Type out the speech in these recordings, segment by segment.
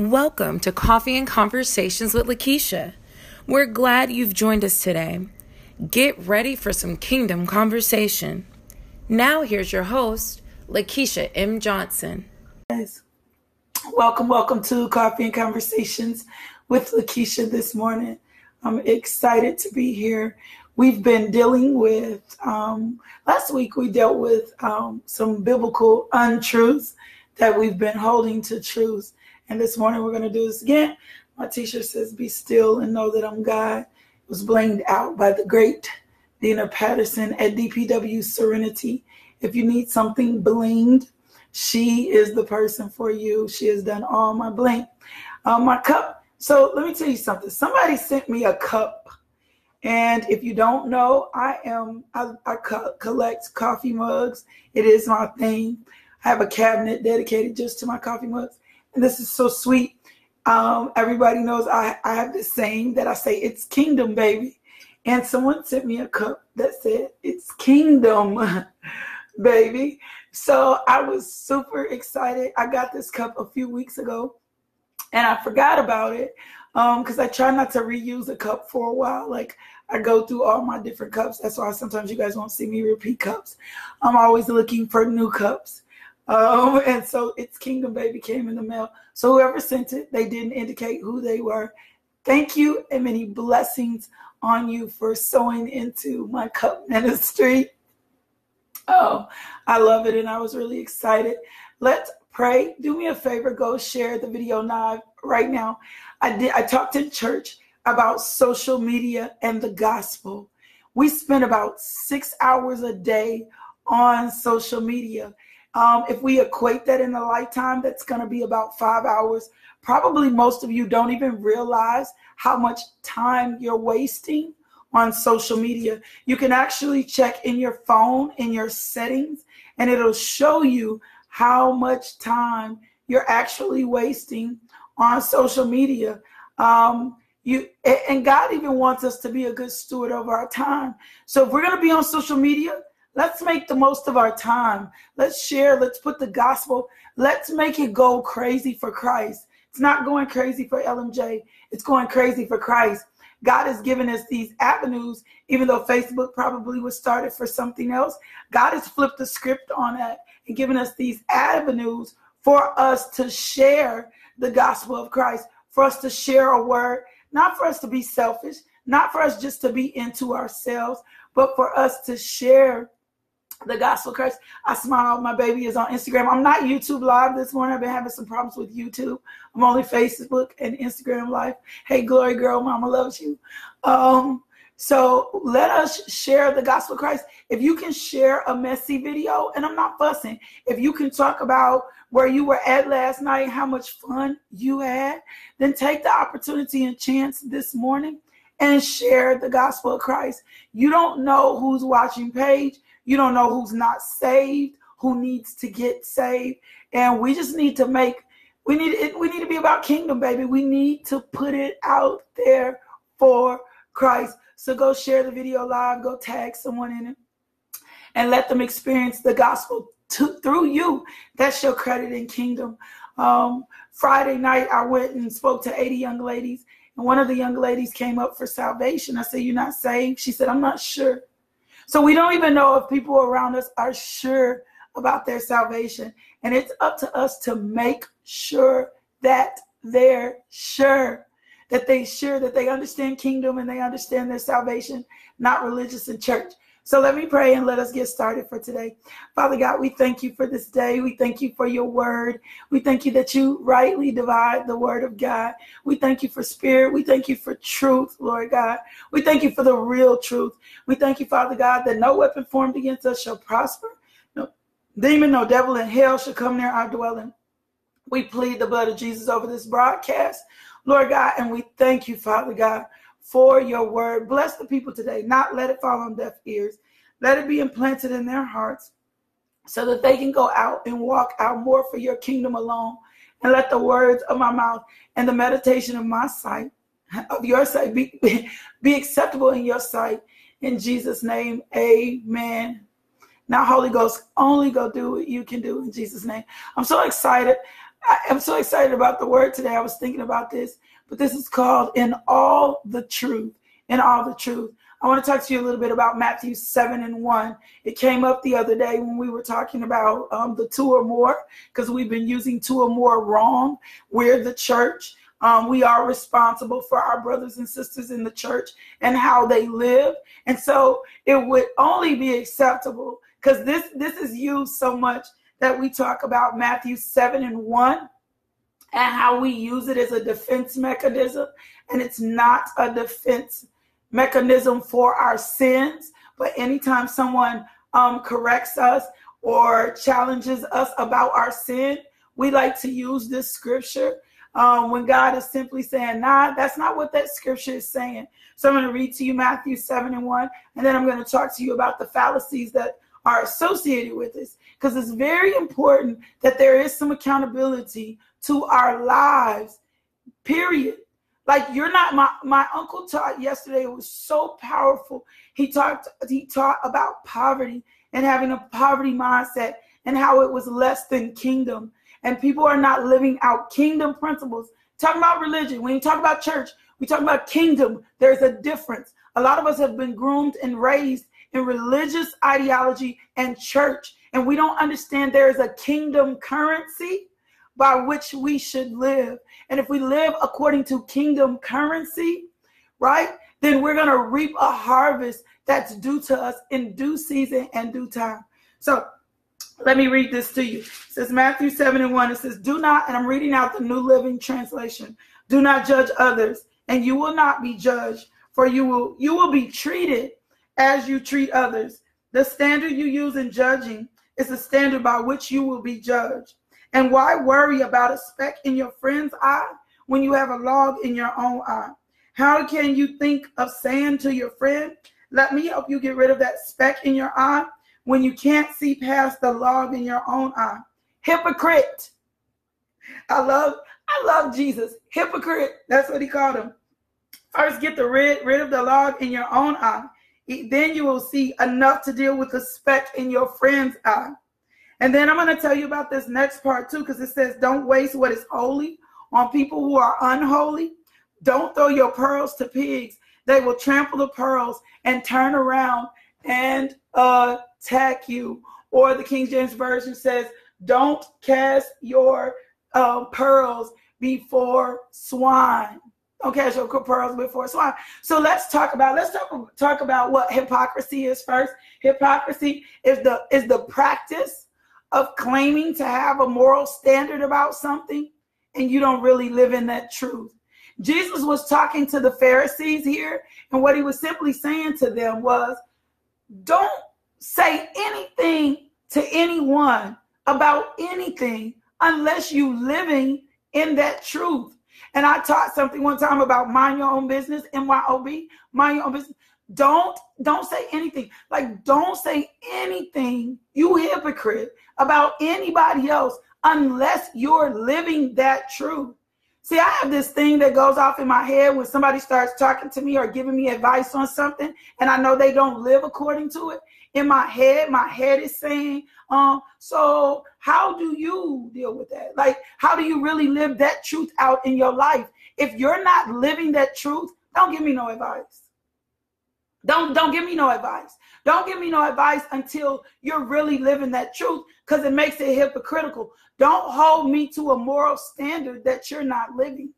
Welcome to Coffee and Conversations with Lakeisha. We're glad you've joined us today. Get ready for some kingdom conversation. Now, here's your host, Lakeisha M. Johnson. Guys, welcome, welcome to Coffee and Conversations with Lakeisha this morning. I'm excited to be here. We've been dealing with, um, last week we dealt with um, some biblical untruths that we've been holding to truths. And this morning we're going to do this again. My t shirt says, Be still and know that I'm God. It was blinged out by the great Dina Patterson at DPW Serenity. If you need something blinged, she is the person for you. She has done all my bling. Um, my cup. So let me tell you something. Somebody sent me a cup. And if you don't know, I am I, I co- collect coffee mugs. It is my thing. I have a cabinet dedicated just to my coffee mugs. And this is so sweet. Um, everybody knows I, I have this saying that I say, it's kingdom, baby. And someone sent me a cup that said, it's kingdom, baby. So I was super excited. I got this cup a few weeks ago and I forgot about it because um, I try not to reuse a cup for a while. Like I go through all my different cups. That's why sometimes you guys won't see me repeat cups. I'm always looking for new cups. Um, and so its Kingdom Baby came in the mail. So whoever sent it, they didn't indicate who they were. Thank you and many blessings on you for sowing into my cup ministry. Oh, I love it. And I was really excited. Let's pray. Do me a favor. Go share the video now right now. I did I talked in church about social media and the gospel. We spend about six hours a day on social media. Um, if we equate that in a lifetime, that's going to be about five hours. Probably most of you don't even realize how much time you're wasting on social media. You can actually check in your phone, in your settings, and it'll show you how much time you're actually wasting on social media. Um, you and God even wants us to be a good steward of our time. So if we're going to be on social media, Let's make the most of our time. Let's share. Let's put the gospel. Let's make it go crazy for Christ. It's not going crazy for LMJ. It's going crazy for Christ. God has given us these avenues, even though Facebook probably was started for something else. God has flipped the script on that and given us these avenues for us to share the gospel of Christ, for us to share a word, not for us to be selfish, not for us just to be into ourselves, but for us to share the gospel Christ. I smile. My baby is on Instagram. I'm not YouTube live this morning. I've been having some problems with YouTube. I'm only Facebook and Instagram live. Hey, glory girl, mama loves you. Um, so let us share the gospel Christ. If you can share a messy video, and I'm not fussing, if you can talk about where you were at last night, how much fun you had, then take the opportunity and chance this morning and share the gospel of Christ. You don't know who's watching page. You don't know who's not saved, who needs to get saved. And we just need to make we need it, we need to be about kingdom, baby. We need to put it out there for Christ. So go share the video live, go tag someone in it, and let them experience the gospel to, through you. That's your credit in kingdom. Um, Friday night, I went and spoke to 80 young ladies, and one of the young ladies came up for salvation. I said, You're not saved? She said, I'm not sure. So we don't even know if people around us are sure about their salvation. And it's up to us to make sure that they're sure that they sure that they understand kingdom and they understand their salvation, not religious and church. So let me pray and let us get started for today. Father God, we thank you for this day. We thank you for your word. We thank you that you rightly divide the word of God. We thank you for spirit. We thank you for truth, Lord God. We thank you for the real truth. We thank you, Father God, that no weapon formed against us shall prosper. No demon, no devil in hell shall come near our dwelling. We plead the blood of Jesus over this broadcast, Lord God, and we thank you, Father God, for your word. Bless the people today, not let it fall on deaf ears. Let it be implanted in their hearts so that they can go out and walk out more for your kingdom alone. And let the words of my mouth and the meditation of my sight, of your sight, be, be acceptable in your sight. In Jesus' name, amen. Now, Holy Ghost, only go do what you can do in Jesus' name. I'm so excited. I am so excited about the word today. I was thinking about this, but this is called In All the Truth. In All the Truth. I want to talk to you a little bit about Matthew 7 and 1. It came up the other day when we were talking about um, the two or more, because we've been using two or more wrong. We're the church. Um, we are responsible for our brothers and sisters in the church and how they live. And so it would only be acceptable because this, this is used so much that we talk about Matthew 7 and 1 and how we use it as a defense mechanism. And it's not a defense mechanism for our sins, but anytime someone um, corrects us or challenges us about our sin, we like to use this scripture um, when God is simply saying, nah, that's not what that scripture is saying. So I'm going to read to you Matthew 7 and 1, and then I'm going to talk to you about the fallacies that are associated with this, because it's very important that there is some accountability to our lives, period. Like you're not my my uncle taught yesterday. It was so powerful. He talked he taught about poverty and having a poverty mindset and how it was less than kingdom. And people are not living out kingdom principles. Talking about religion, when you talk about church, we talk about kingdom. There's a difference. A lot of us have been groomed and raised in religious ideology and church, and we don't understand there is a kingdom currency by which we should live. And if we live according to kingdom currency, right, then we're going to reap a harvest that's due to us in due season and due time. So let me read this to you. It says Matthew 7 and 1. It says, Do not, and I'm reading out the New Living Translation, do not judge others, and you will not be judged, for you will you will be treated as you treat others. The standard you use in judging is the standard by which you will be judged. And why worry about a speck in your friend's eye when you have a log in your own eye? How can you think of saying to your friend, let me help you get rid of that speck in your eye when you can't see past the log in your own eye? Hypocrite. I love, I love Jesus. Hypocrite. That's what he called him. First, get the rid, rid of the log in your own eye. Then you will see enough to deal with the speck in your friend's eye. And then I'm going to tell you about this next part too, because it says, don't waste what is holy on people who are unholy. Don't throw your pearls to pigs. They will trample the pearls and turn around and attack you. Or the King James Version says, don't cast your uh, pearls before swine. Don't cast pearls before swine. So let's talk about let's talk talk about what hypocrisy is first. Hypocrisy is the is the practice of claiming to have a moral standard about something and you don't really live in that truth. Jesus was talking to the Pharisees here, and what he was simply saying to them was don't say anything to anyone about anything unless you living in that truth. And I taught something one time about mind your own business, MYOB, mind your own business. Don't don't say anything. Like don't say anything, you hypocrite, about anybody else unless you're living that truth. See, I have this thing that goes off in my head when somebody starts talking to me or giving me advice on something, and I know they don't live according to it. In my head, my head is saying, um, so how do you deal with that? Like, how do you really live that truth out in your life? If you're not living that truth, don't give me no advice. Don't don't give me no advice. Don't give me no advice until you're really living that truth because it makes it hypocritical. Don't hold me to a moral standard that you're not living.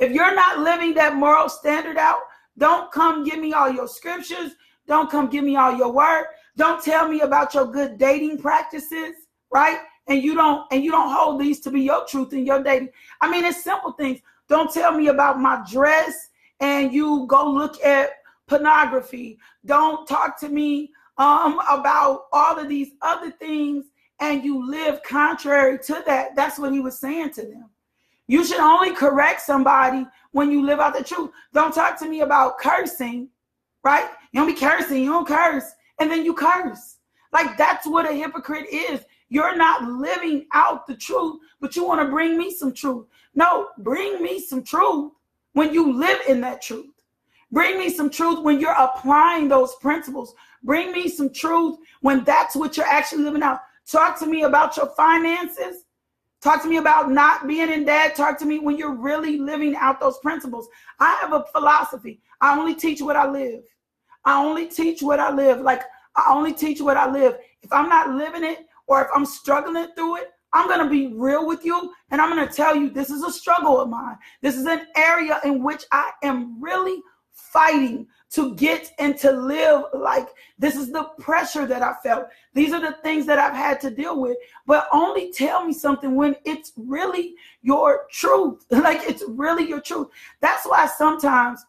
If you're not living that moral standard out, don't come give me all your scriptures. Don't come give me all your word. Don't tell me about your good dating practices, right? And you don't and you don't hold these to be your truth in your dating. I mean, it's simple things. Don't tell me about my dress and you go look at pornography. Don't talk to me um, about all of these other things and you live contrary to that. That's what he was saying to them. You should only correct somebody when you live out the truth. Don't talk to me about cursing, right? You don't be cursing, you don't curse, and then you curse. Like that's what a hypocrite is. You're not living out the truth, but you want to bring me some truth. No, bring me some truth when you live in that truth. Bring me some truth when you're applying those principles. Bring me some truth when that's what you're actually living out. Talk to me about your finances. Talk to me about not being in debt. Talk to me when you're really living out those principles. I have a philosophy. I only teach what I live. I only teach what I live. Like I only teach what I live. If I'm not living it or if I'm struggling through it, I'm going to be real with you and I'm going to tell you this is a struggle of mine. This is an area in which I am really fighting to get and to live like this is the pressure that I felt. These are the things that I've had to deal with. But only tell me something when it's really your truth. Like it's really your truth. That's why sometimes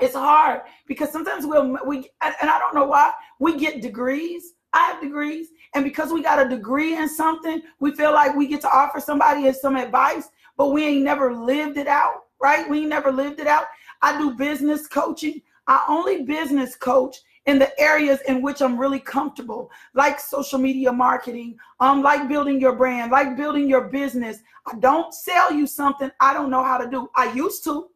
it's hard because sometimes we'll we and I don't know why we get degrees. I have degrees, and because we got a degree in something, we feel like we get to offer somebody some advice, but we ain't never lived it out, right? We ain't never lived it out. I do business coaching. I only business coach in the areas in which I'm really comfortable, like social media marketing, um, like building your brand, like building your business. I don't sell you something I don't know how to do. I used to.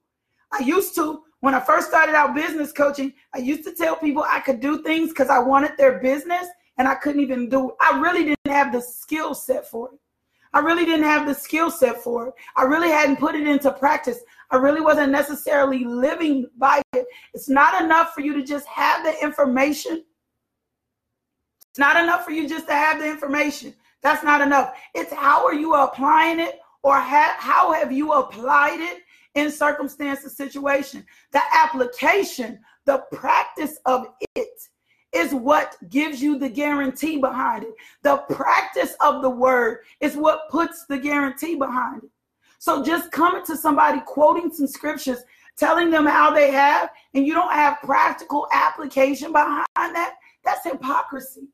I used to, when I first started out business coaching, I used to tell people I could do things because I wanted their business and I couldn't even do I really didn't have the skill set for it. I really didn't have the skill set for it. I really hadn't put it into practice. I really wasn't necessarily living by it. It's not enough for you to just have the information. It's not enough for you just to have the information. That's not enough. It's how are you applying it or ha- how have you applied it in circumstance and situation. The application, the practice of it is what gives you the guarantee behind it. The practice of the word is what puts the guarantee behind it. So just coming to somebody quoting some scriptures, telling them how they have, and you don't have practical application behind that, that's hypocrisy.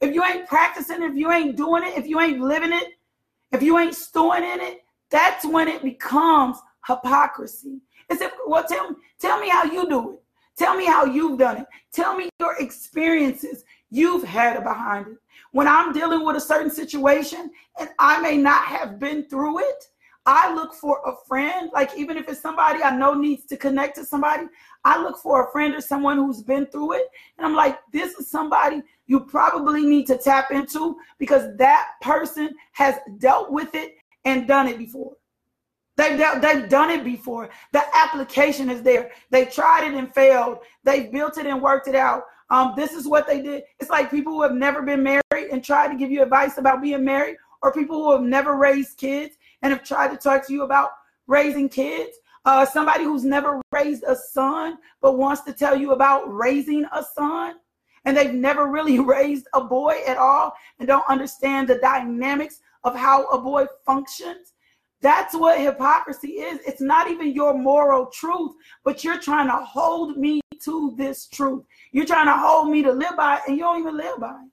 If you ain't practicing, if you ain't doing it, if you ain't living it, if you ain't stewing in it, that's when it becomes hypocrisy. It's if, well, tell, me, tell me how you do it. Tell me how you've done it. Tell me your experiences you've had behind it. When I'm dealing with a certain situation and I may not have been through it, I look for a friend. Like, even if it's somebody I know needs to connect to somebody, I look for a friend or someone who's been through it. And I'm like, this is somebody you probably need to tap into because that person has dealt with it and done it before. They've, they've done it before. The application is there. They tried it and failed. They've built it and worked it out. Um, this is what they did. It's like people who have never been married and tried to give you advice about being married, or people who have never raised kids and have tried to talk to you about raising kids. Uh, somebody who's never raised a son but wants to tell you about raising a son and they've never really raised a boy at all and don't understand the dynamics of how a boy functions that's what hypocrisy is. It's not even your moral truth, but you're trying to hold me to this truth. You're trying to hold me to live by it, and you don't even live by it.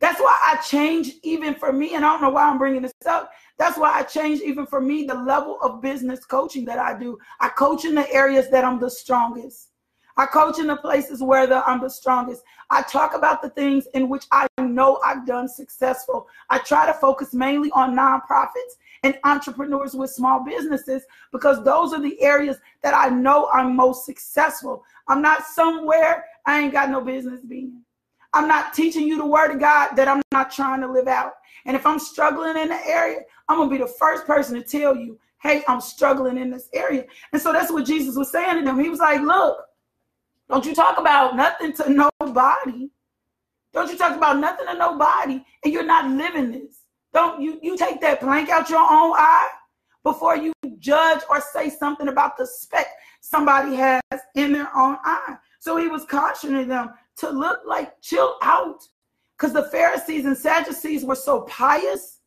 That's why I changed even for me, and I don't know why I'm bringing this up. That's why I changed even for me the level of business coaching that I do. I coach in the areas that I'm the strongest. I coach in the places where the, I'm the strongest. I talk about the things in which I know I've done successful. I try to focus mainly on nonprofits and entrepreneurs with small businesses because those are the areas that I know I'm most successful. I'm not somewhere I ain't got no business being. I'm not teaching you the word of God that I'm not trying to live out. And if I'm struggling in the area, I'm going to be the first person to tell you, hey, I'm struggling in this area. And so that's what Jesus was saying to them. He was like, look, don't you talk about nothing to nobody. Don't you talk about nothing to nobody and you're not living this. Don't you you take that plank out your own eye before you judge or say something about the speck somebody has in their own eye. So he was cautioning them to look like chill out because the Pharisees and Sadducees were so pious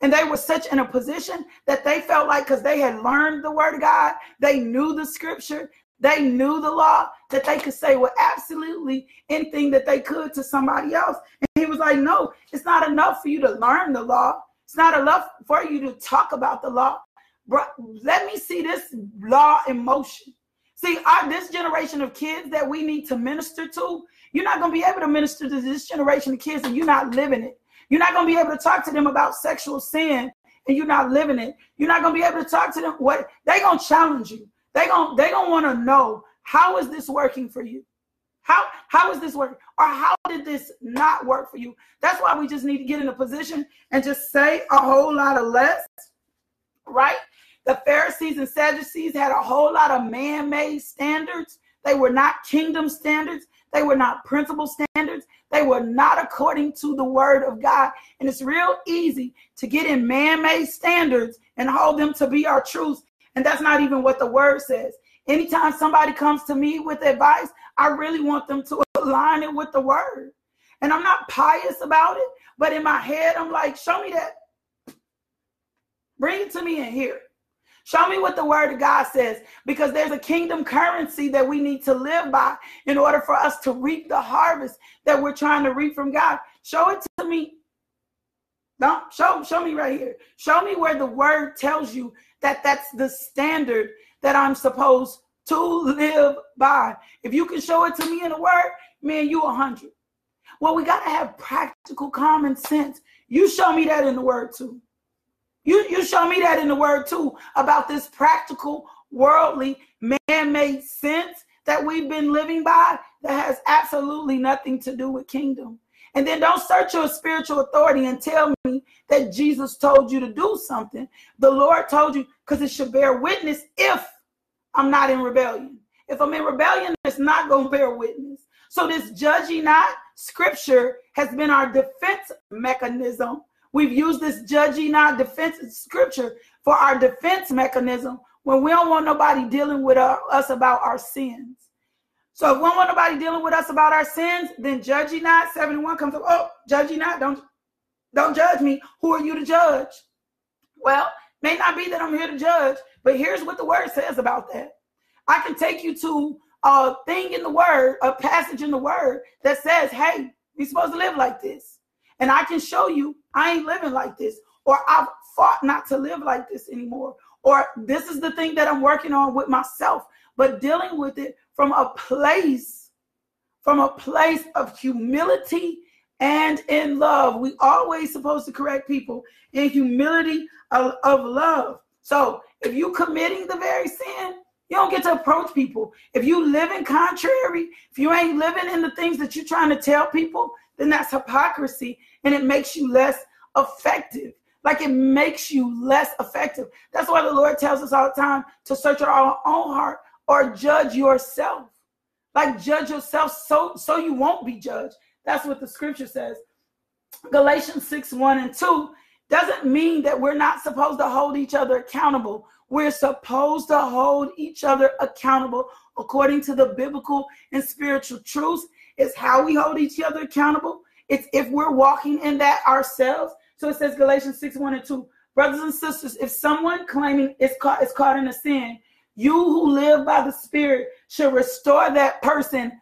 and they were such in a position that they felt like because they had learned the word of God, they knew the scripture, they knew the law that they could say well absolutely anything that they could to somebody else. And he was like, no, it's not enough for you to learn the law. It's not enough for you to talk about the law. But let me see this law in motion. See, our, this generation of kids that we need to minister to, you're not going to be able to minister to this generation of kids and you're not living it. You're not going to be able to talk to them about sexual sin and you're not living it. You're not going to be able to talk to them what they're going to challenge you. They gon' they gonna want to know how is this working for you? How how is this working? Or how did this not work for you? That's why we just need to get in a position and just say a whole lot of less, right? The Pharisees and Sadducees had a whole lot of man-made standards. They were not kingdom standards. They were not principle standards. They were not according to the word of God. And it's real easy to get in man made standards and hold them to be our truths. And that's not even what the word says. Anytime somebody comes to me with advice, I really want them to align it with the word. And I'm not pious about it, but in my head, I'm like, show me that. Bring it to me in here. Show me what the word of God says because there's a kingdom currency that we need to live by in order for us to reap the harvest that we're trying to reap from God. Show it to me. Don't show show me right here. Show me where the word tells you that that's the standard that I'm supposed to live by. If you can show it to me in the word, man, you a hundred. Well, we got to have practical common sense. You show me that in the word too. You, you show me that in the word too about this practical, worldly, man made sense that we've been living by that has absolutely nothing to do with kingdom. And then don't search your spiritual authority and tell me that Jesus told you to do something. The Lord told you because it should bear witness if I'm not in rebellion. If I'm in rebellion, it's not going to bear witness. So this judging not scripture has been our defense mechanism We've used this judging not defense scripture for our defense mechanism when we don't want nobody dealing with our, us about our sins. So if we want nobody dealing with us about our sins, then judging not 71 comes up. Oh, judging not, don't don't judge me. Who are you to judge? Well, may not be that I'm here to judge, but here's what the word says about that. I can take you to a thing in the word, a passage in the word that says, hey, you're supposed to live like this. And I can show you I ain't living like this, or I've fought not to live like this anymore, or this is the thing that I'm working on with myself, but dealing with it from a place, from a place of humility and in love. We always supposed to correct people in humility of, of love. So if you committing the very sin, you don't get to approach people. If you live in contrary, if you ain't living in the things that you're trying to tell people, then that's hypocrisy and it makes you less effective. Like it makes you less effective. That's why the Lord tells us all the time to search our own heart or judge yourself. Like judge yourself so so you won't be judged. That's what the scripture says. Galatians 6 1 and 2 doesn't mean that we're not supposed to hold each other accountable. We're supposed to hold each other accountable according to the biblical and spiritual truths. It's how we hold each other accountable. It's if we're walking in that ourselves. So it says Galatians 6 1 and 2. Brothers and sisters, if someone claiming is caught is caught in a sin, you who live by the Spirit should restore that person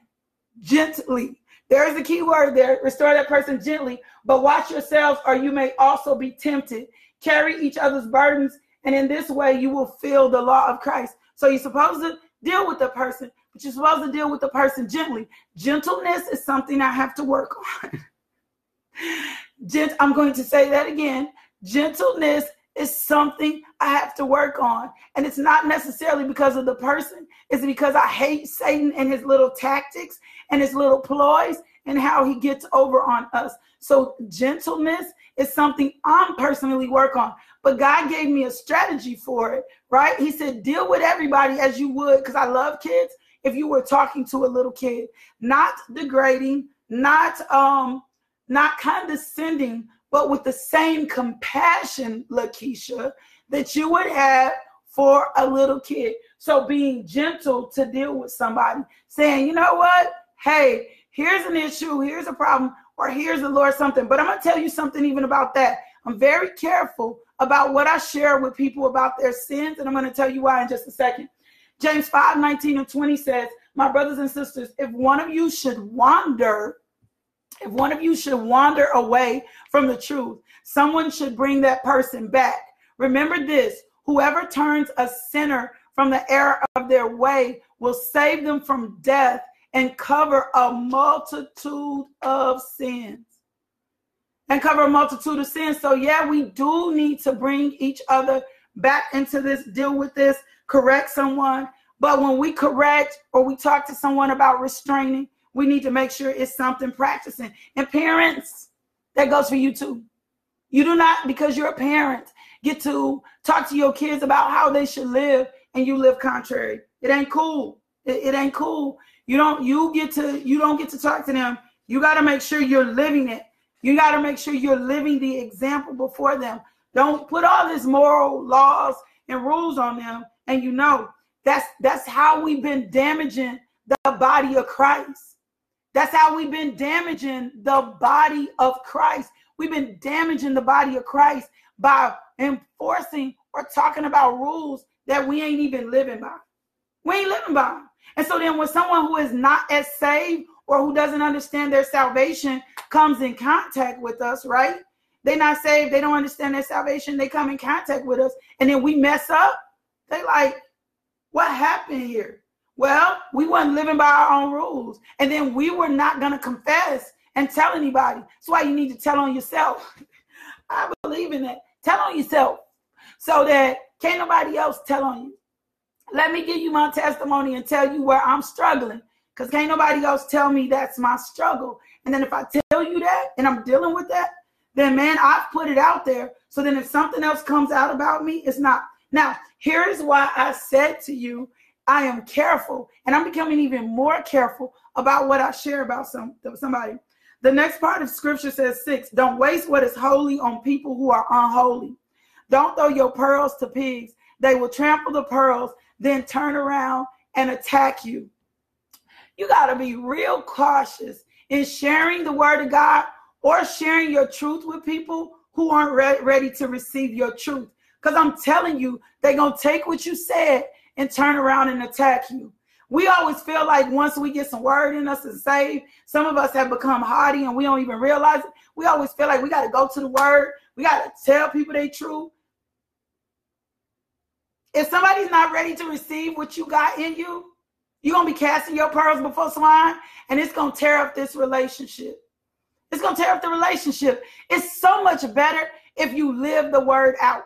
gently. There is a key word there restore that person gently, but watch yourselves, or you may also be tempted. Carry each other's burdens, and in this way, you will feel the law of Christ. So you're supposed to deal with the person, but you're supposed to deal with the person gently. Gentleness is something I have to work on. Gent- I'm going to say that again. Gentleness is something I have to work on. And it's not necessarily because of the person, it's because I hate Satan and his little tactics and his little ploys and how he gets over on us. So, gentleness is something I'm personally work on. But God gave me a strategy for it, right? He said, deal with everybody as you would, because I love kids. If you were talking to a little kid, not degrading, not um not condescending, but with the same compassion, Lakeisha, that you would have for a little kid. So being gentle to deal with somebody, saying, you know what? Hey, here's an issue, here's a problem, or here's the Lord something. But I'm gonna tell you something even about that. I'm very careful about what I share with people about their sins, and I'm gonna tell you why in just a second. James 5 19 and 20 says, My brothers and sisters, if one of you should wander, if one of you should wander away from the truth, someone should bring that person back. Remember this whoever turns a sinner from the error of their way will save them from death and cover a multitude of sins. And cover a multitude of sins. So, yeah, we do need to bring each other back into this, deal with this, correct someone. But when we correct or we talk to someone about restraining, we need to make sure it's something practicing. And parents, that goes for you too. You do not, because you're a parent, get to talk to your kids about how they should live and you live contrary. It ain't cool. It, it ain't cool. You don't you get to you don't get to talk to them. You got to make sure you're living it. You got to make sure you're living the example before them. Don't put all these moral laws and rules on them. And you know, that's that's how we've been damaging the body of Christ. That's how we've been damaging the body of Christ. We've been damaging the body of Christ by enforcing or talking about rules that we ain't even living by. We ain't living by. Them. And so then when someone who is not as saved or who doesn't understand their salvation comes in contact with us, right? They're not saved, they don't understand their salvation, they come in contact with us, and then we mess up. They like, what happened here? Well, we weren't living by our own rules. And then we were not going to confess and tell anybody. That's why you need to tell on yourself. I believe in that. Tell on yourself so that can't nobody else tell on you. Let me give you my testimony and tell you where I'm struggling because can't nobody else tell me that's my struggle. And then if I tell you that and I'm dealing with that, then man, I've put it out there. So then if something else comes out about me, it's not. Now, here's why I said to you, I am careful and I'm becoming even more careful about what I share about some somebody. The next part of scripture says six, don't waste what is holy on people who are unholy. Don't throw your pearls to pigs. They will trample the pearls, then turn around and attack you. You got to be real cautious in sharing the word of God or sharing your truth with people who aren't re- ready to receive your truth. Because I'm telling you, they're going to take what you said and turn around and attack you. We always feel like once we get some word in us and saved, some of us have become haughty and we don't even realize it. We always feel like we got to go to the word. We got to tell people they true. If somebody's not ready to receive what you got in you, you're going to be casting your pearls before swine and it's going to tear up this relationship. It's going to tear up the relationship. It's so much better if you live the word out.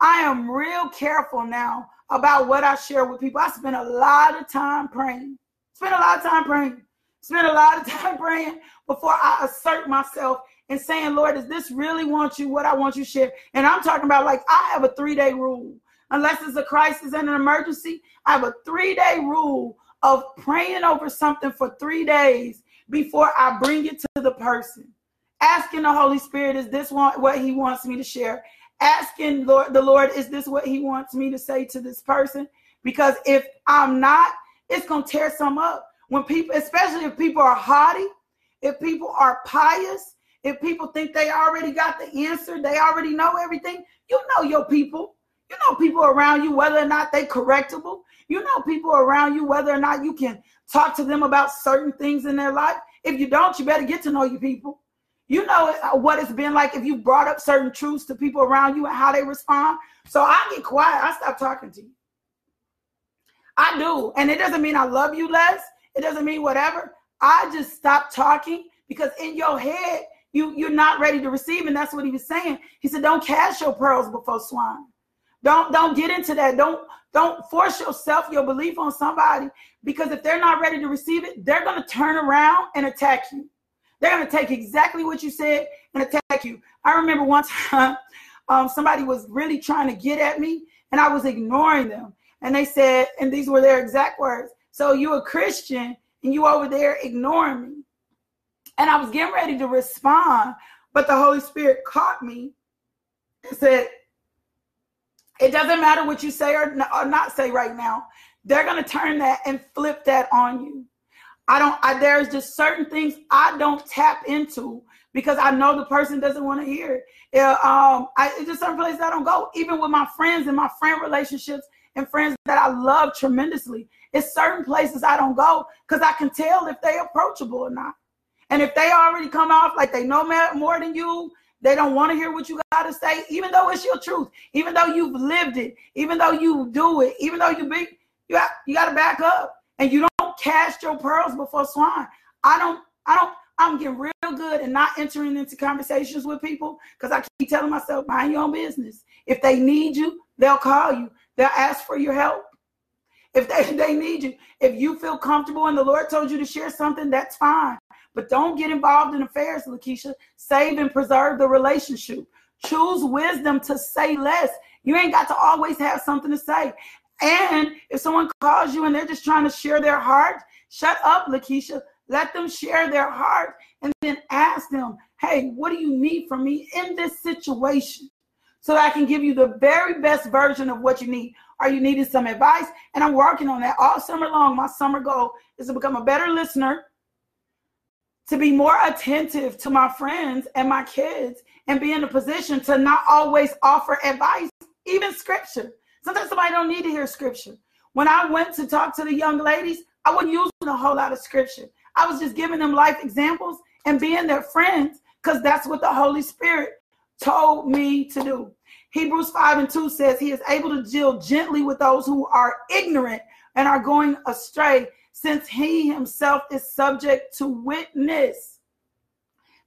I am real careful now about what I share with people. I spend a lot of time praying. Spend a lot of time praying. Spend a lot of time praying before I assert myself and saying, Lord, does this really want you what I want you to share? And I'm talking about like I have a three day rule. Unless it's a crisis and an emergency, I have a three day rule of praying over something for three days before I bring it to the person. Asking the Holy Spirit, is this what He wants me to share? Asking Lord, the Lord, is this what He wants me to say to this person? Because if I'm not, it's gonna tear some up. When people, especially if people are haughty, if people are pious, if people think they already got the answer, they already know everything. You know your people. You know people around you, whether or not they correctable. You know people around you, whether or not you can talk to them about certain things in their life. If you don't, you better get to know your people. You know uh, what it's been like if you brought up certain truths to people around you and how they respond. So I get quiet. I stop talking to you. I do. And it doesn't mean I love you less. It doesn't mean whatever. I just stop talking because in your head, you, you're not ready to receive. And that's what he was saying. He said, Don't cast your pearls before swine. Don't don't get into that. Don't don't force yourself your belief on somebody because if they're not ready to receive it, they're to turn around and attack you. They're going to take exactly what you said and attack you. I remember one time um, somebody was really trying to get at me and I was ignoring them. And they said, and these were their exact words. So you a Christian and you over there ignoring me. And I was getting ready to respond, but the Holy Spirit caught me and said, it doesn't matter what you say or, or not say right now. They're going to turn that and flip that on you. I don't, I, there's just certain things I don't tap into because I know the person doesn't want to hear it. um, I, it's just certain places I don't go. Even with my friends and my friend relationships and friends that I love tremendously, it's certain places I don't go because I can tell if they approachable or not. And if they already come off like they know more than you, they don't want to hear what you got to say, even though it's your truth, even though you've lived it, even though you do it, even though you be, you you got to back up and you don't cast your pearls before swine. I don't, I don't, I'm getting real good and not entering into conversations with people because I keep telling myself, mind your own business. If they need you, they'll call you. They'll ask for your help. If they, they need you, if you feel comfortable and the Lord told you to share something, that's fine. But don't get involved in affairs, Lakeisha. Save and preserve the relationship. Choose wisdom to say less. You ain't got to always have something to say. And if someone calls you and they're just trying to share their heart, shut up, Lakeisha. Let them share their heart and then ask them, hey, what do you need from me in this situation? So that I can give you the very best version of what you need. Are you needing some advice? And I'm working on that all summer long. My summer goal is to become a better listener, to be more attentive to my friends and my kids, and be in a position to not always offer advice, even scripture. Sometimes somebody don't need to hear scripture. When I went to talk to the young ladies, I wasn't using a whole lot of scripture. I was just giving them life examples and being their friends because that's what the Holy Spirit told me to do. Hebrews 5 and 2 says he is able to deal gently with those who are ignorant and are going astray, since he himself is subject to witness.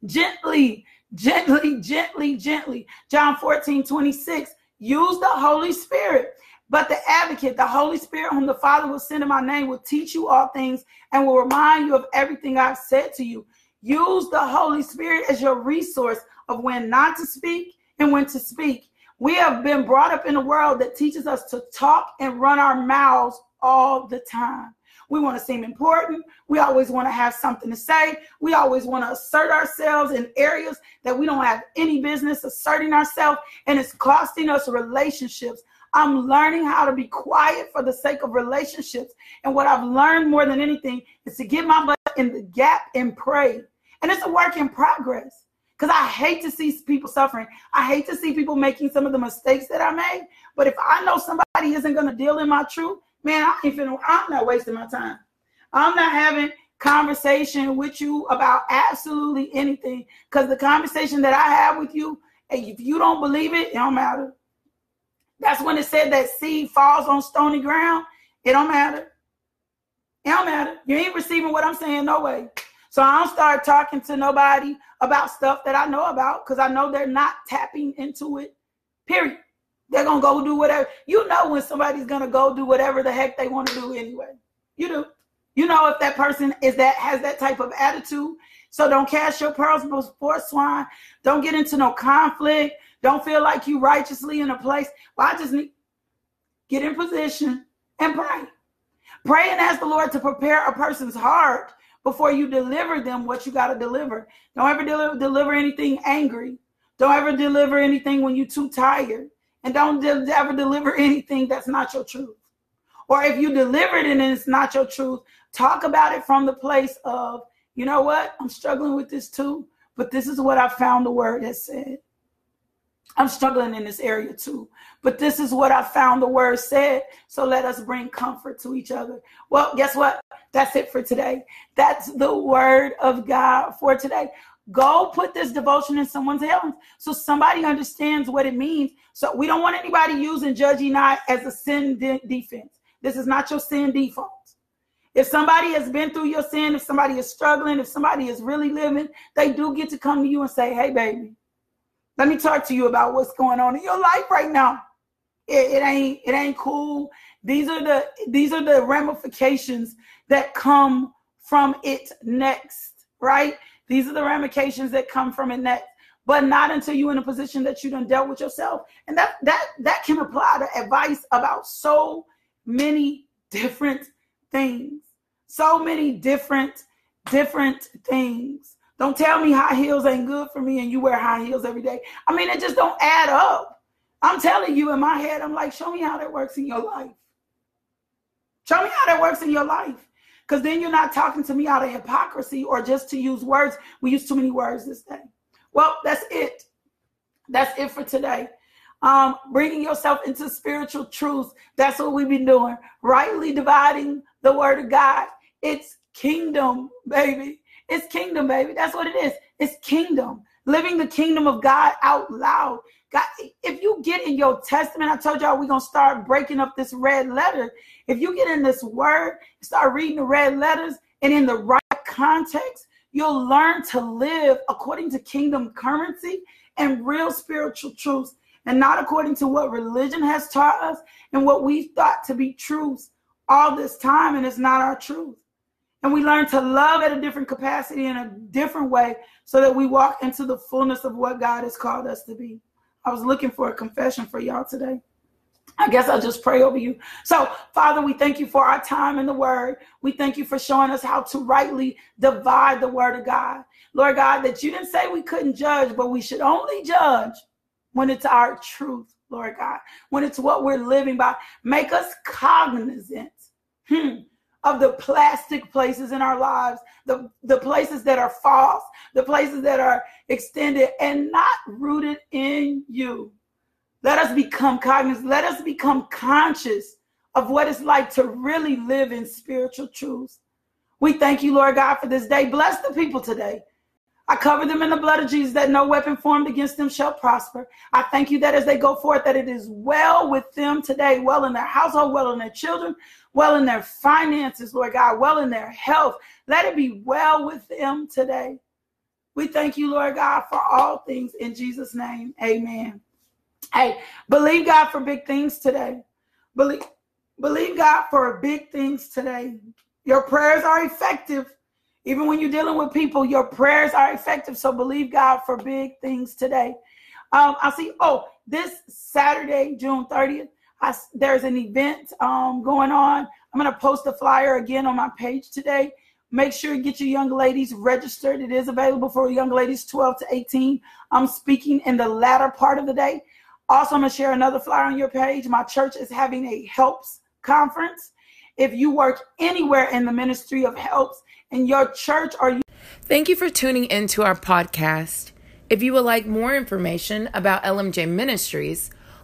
Gently, gently, gently, gently. John 14, 26. Use the Holy Spirit. But the advocate, the Holy Spirit, whom the Father will send in my name, will teach you all things and will remind you of everything I've said to you. Use the Holy Spirit as your resource of when not to speak and when to speak. We have been brought up in a world that teaches us to talk and run our mouths all the time. We want to seem important. We always want to have something to say. We always want to assert ourselves in areas that we don't have any business asserting ourselves, and it's costing us relationships. I'm learning how to be quiet for the sake of relationships. And what I've learned more than anything is to get my butt in the gap and pray. And it's a work in progress because I hate to see people suffering. I hate to see people making some of the mistakes that I made. But if I know somebody isn't going to deal in my truth, man, I ain't finna, I'm not wasting my time. I'm not having conversation with you about absolutely anything because the conversation that I have with you, if you don't believe it, it don't matter. That's when it said that seed falls on stony ground. It don't matter. It don't matter. You ain't receiving what I'm saying, no way. So I don't start talking to nobody about stuff that I know about because I know they're not tapping into it. Period. They're gonna go do whatever. You know when somebody's gonna go do whatever the heck they want to do anyway. You do. You know if that person is that has that type of attitude. So don't cast your pearls before swine. Don't get into no conflict. Don't feel like you righteously in a place. Well, I just need get in position and pray. Pray and ask the Lord to prepare a person's heart before you deliver them what you got to deliver. Don't ever deliver, deliver anything angry. Don't ever deliver anything when you're too tired. And don't de- ever deliver anything that's not your truth. Or if you delivered it and it's not your truth, talk about it from the place of, you know what, I'm struggling with this too, but this is what I found the word has said. I'm struggling in this area too. But this is what I found the word said. So let us bring comfort to each other. Well, guess what? That's it for today. That's the word of God for today. Go put this devotion in someone's hands so somebody understands what it means. So we don't want anybody using judging not as a sin de- defense. This is not your sin default. If somebody has been through your sin, if somebody is struggling, if somebody is really living, they do get to come to you and say, Hey, baby, let me talk to you about what's going on in your life right now. It, it ain't it ain't cool. These are the these are the ramifications that come from it next, right? These are the ramifications that come from it next, but not until you're in a position that you done dealt with yourself. And that that that can apply to advice about so many different things. So many different different things. Don't tell me high heels ain't good for me and you wear high heels every day. I mean, it just don't add up. I'm telling you in my head, I'm like, show me how that works in your life. Show me how that works in your life. Because then you're not talking to me out of hypocrisy or just to use words. We use too many words this day. Well, that's it. That's it for today. Um, bringing yourself into spiritual truth. That's what we've been doing. Rightly dividing the word of God. It's kingdom, baby. It's kingdom, baby. That's what it is. It's kingdom. Living the kingdom of God out loud. God, if you get in your testament, I told y'all we're gonna start breaking up this red letter. If you get in this word, start reading the red letters and in the right context, you'll learn to live according to kingdom currency and real spiritual truths, and not according to what religion has taught us and what we thought to be truths all this time and it's not our truth. And we learn to love at a different capacity in a different way so that we walk into the fullness of what God has called us to be. I was looking for a confession for y'all today. I guess I'll just pray over you. So, Father, we thank you for our time in the Word. We thank you for showing us how to rightly divide the Word of God. Lord God, that you didn't say we couldn't judge, but we should only judge when it's our truth, Lord God, when it's what we're living by. Make us cognizant hmm, of the plastic places in our lives, the, the places that are false, the places that are extended and not rooted in you. Let us become cognizant. Let us become conscious of what it's like to really live in spiritual truths. We thank you, Lord God, for this day. Bless the people today. I cover them in the blood of Jesus that no weapon formed against them shall prosper. I thank you that as they go forth, that it is well with them today, well in their household, well in their children, well in their finances, Lord God, well in their health. Let it be well with them today. We thank you, Lord God, for all things in Jesus' name. Amen. Hey, believe God for big things today. Believe, believe God for big things today. Your prayers are effective. Even when you're dealing with people, your prayers are effective. So believe God for big things today. Um, I see, oh, this Saturday, June 30th, I, there's an event um, going on. I'm going to post the flyer again on my page today. Make sure you get your young ladies registered. It is available for young ladies 12 to 18. I'm speaking in the latter part of the day. Also, I'm going to share another flyer on your page. My church is having a helps conference. If you work anywhere in the ministry of helps in your church or you Thank you for tuning into our podcast. If you would like more information about LMJ Ministries,